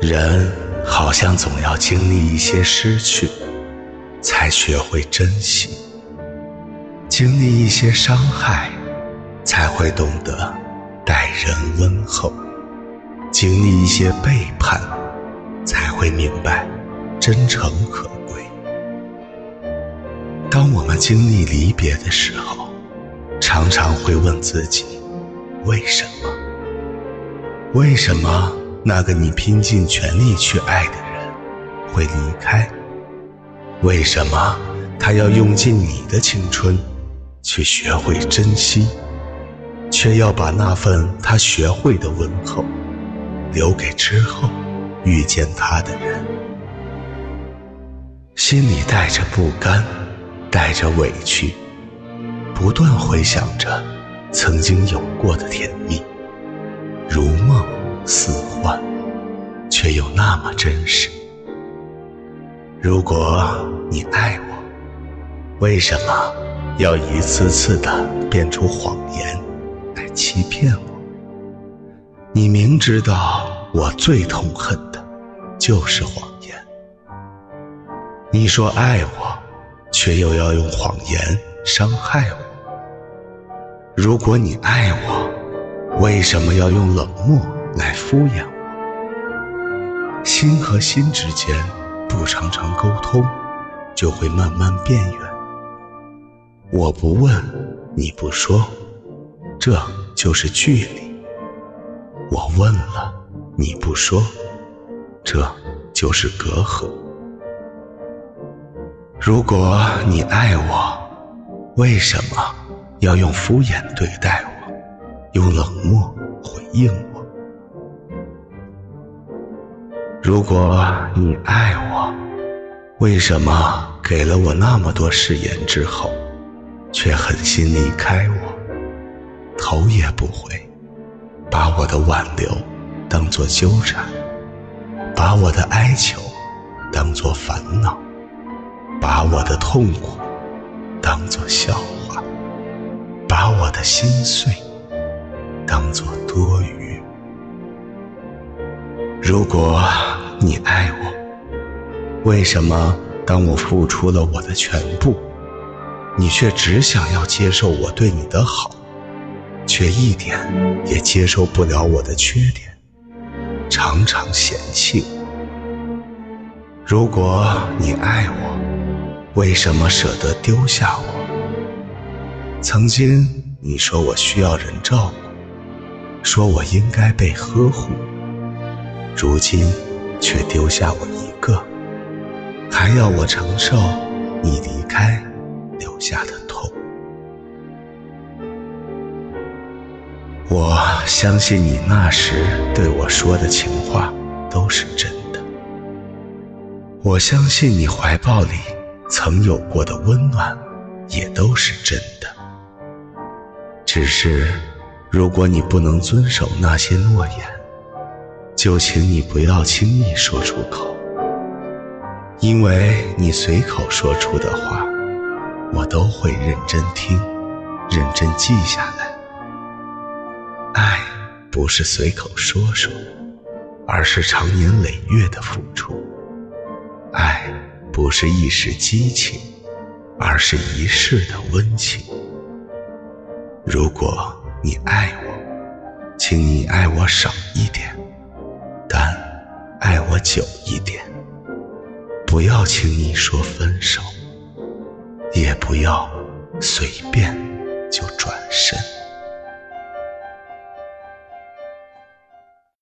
人好像总要经历一些失去，才学会珍惜；经历一些伤害，才会懂得待人温厚；经历一些背叛，才会明白真诚可贵。当我们经历离别的时候，常常会问自己：为什么？为什么？那个你拼尽全力去爱的人会离开，为什么他要用尽你的青春去学会珍惜，却要把那份他学会的问候留给之后遇见他的人？心里带着不甘，带着委屈，不断回想着曾经有过的甜蜜，似幻，却又那么真实。如果你爱我，为什么要一次次的变出谎言来欺骗我？你明知道我最痛恨的就是谎言，你说爱我，却又要用谎言伤害我。如果你爱我，为什么要用冷漠？来敷衍我，心和心之间不常常沟通，就会慢慢变远。我不问，你不说，这就是距离；我问了，你不说，这就是隔阂。如果你爱我，为什么要用敷衍对待我，用冷漠回应我？如果你爱我，为什么给了我那么多誓言之后，却狠心离开我，头也不回，把我的挽留当作纠缠，把我的哀求当作烦恼，把我的痛苦当作笑话，把我的心碎当作多余？如果你爱我，为什么当我付出了我的全部，你却只想要接受我对你的好，却一点也接受不了我的缺点，常常嫌弃我？如果你爱我，为什么舍得丢下我？曾经你说我需要人照顾，说我应该被呵护。如今却丢下我一个，还要我承受你离开留下的痛。我相信你那时对我说的情话都是真的，我相信你怀抱里曾有过的温暖也都是真的。只是，如果你不能遵守那些诺言，就请你不要轻易说出口，因为你随口说出的话，我都会认真听，认真记下来。爱不是随口说说，而是长年累月的付出；爱不是一时激情，而是一世的温情。如果你爱我，请你爱我少一点。久一点，不要轻易说分手，也不要随便就转身。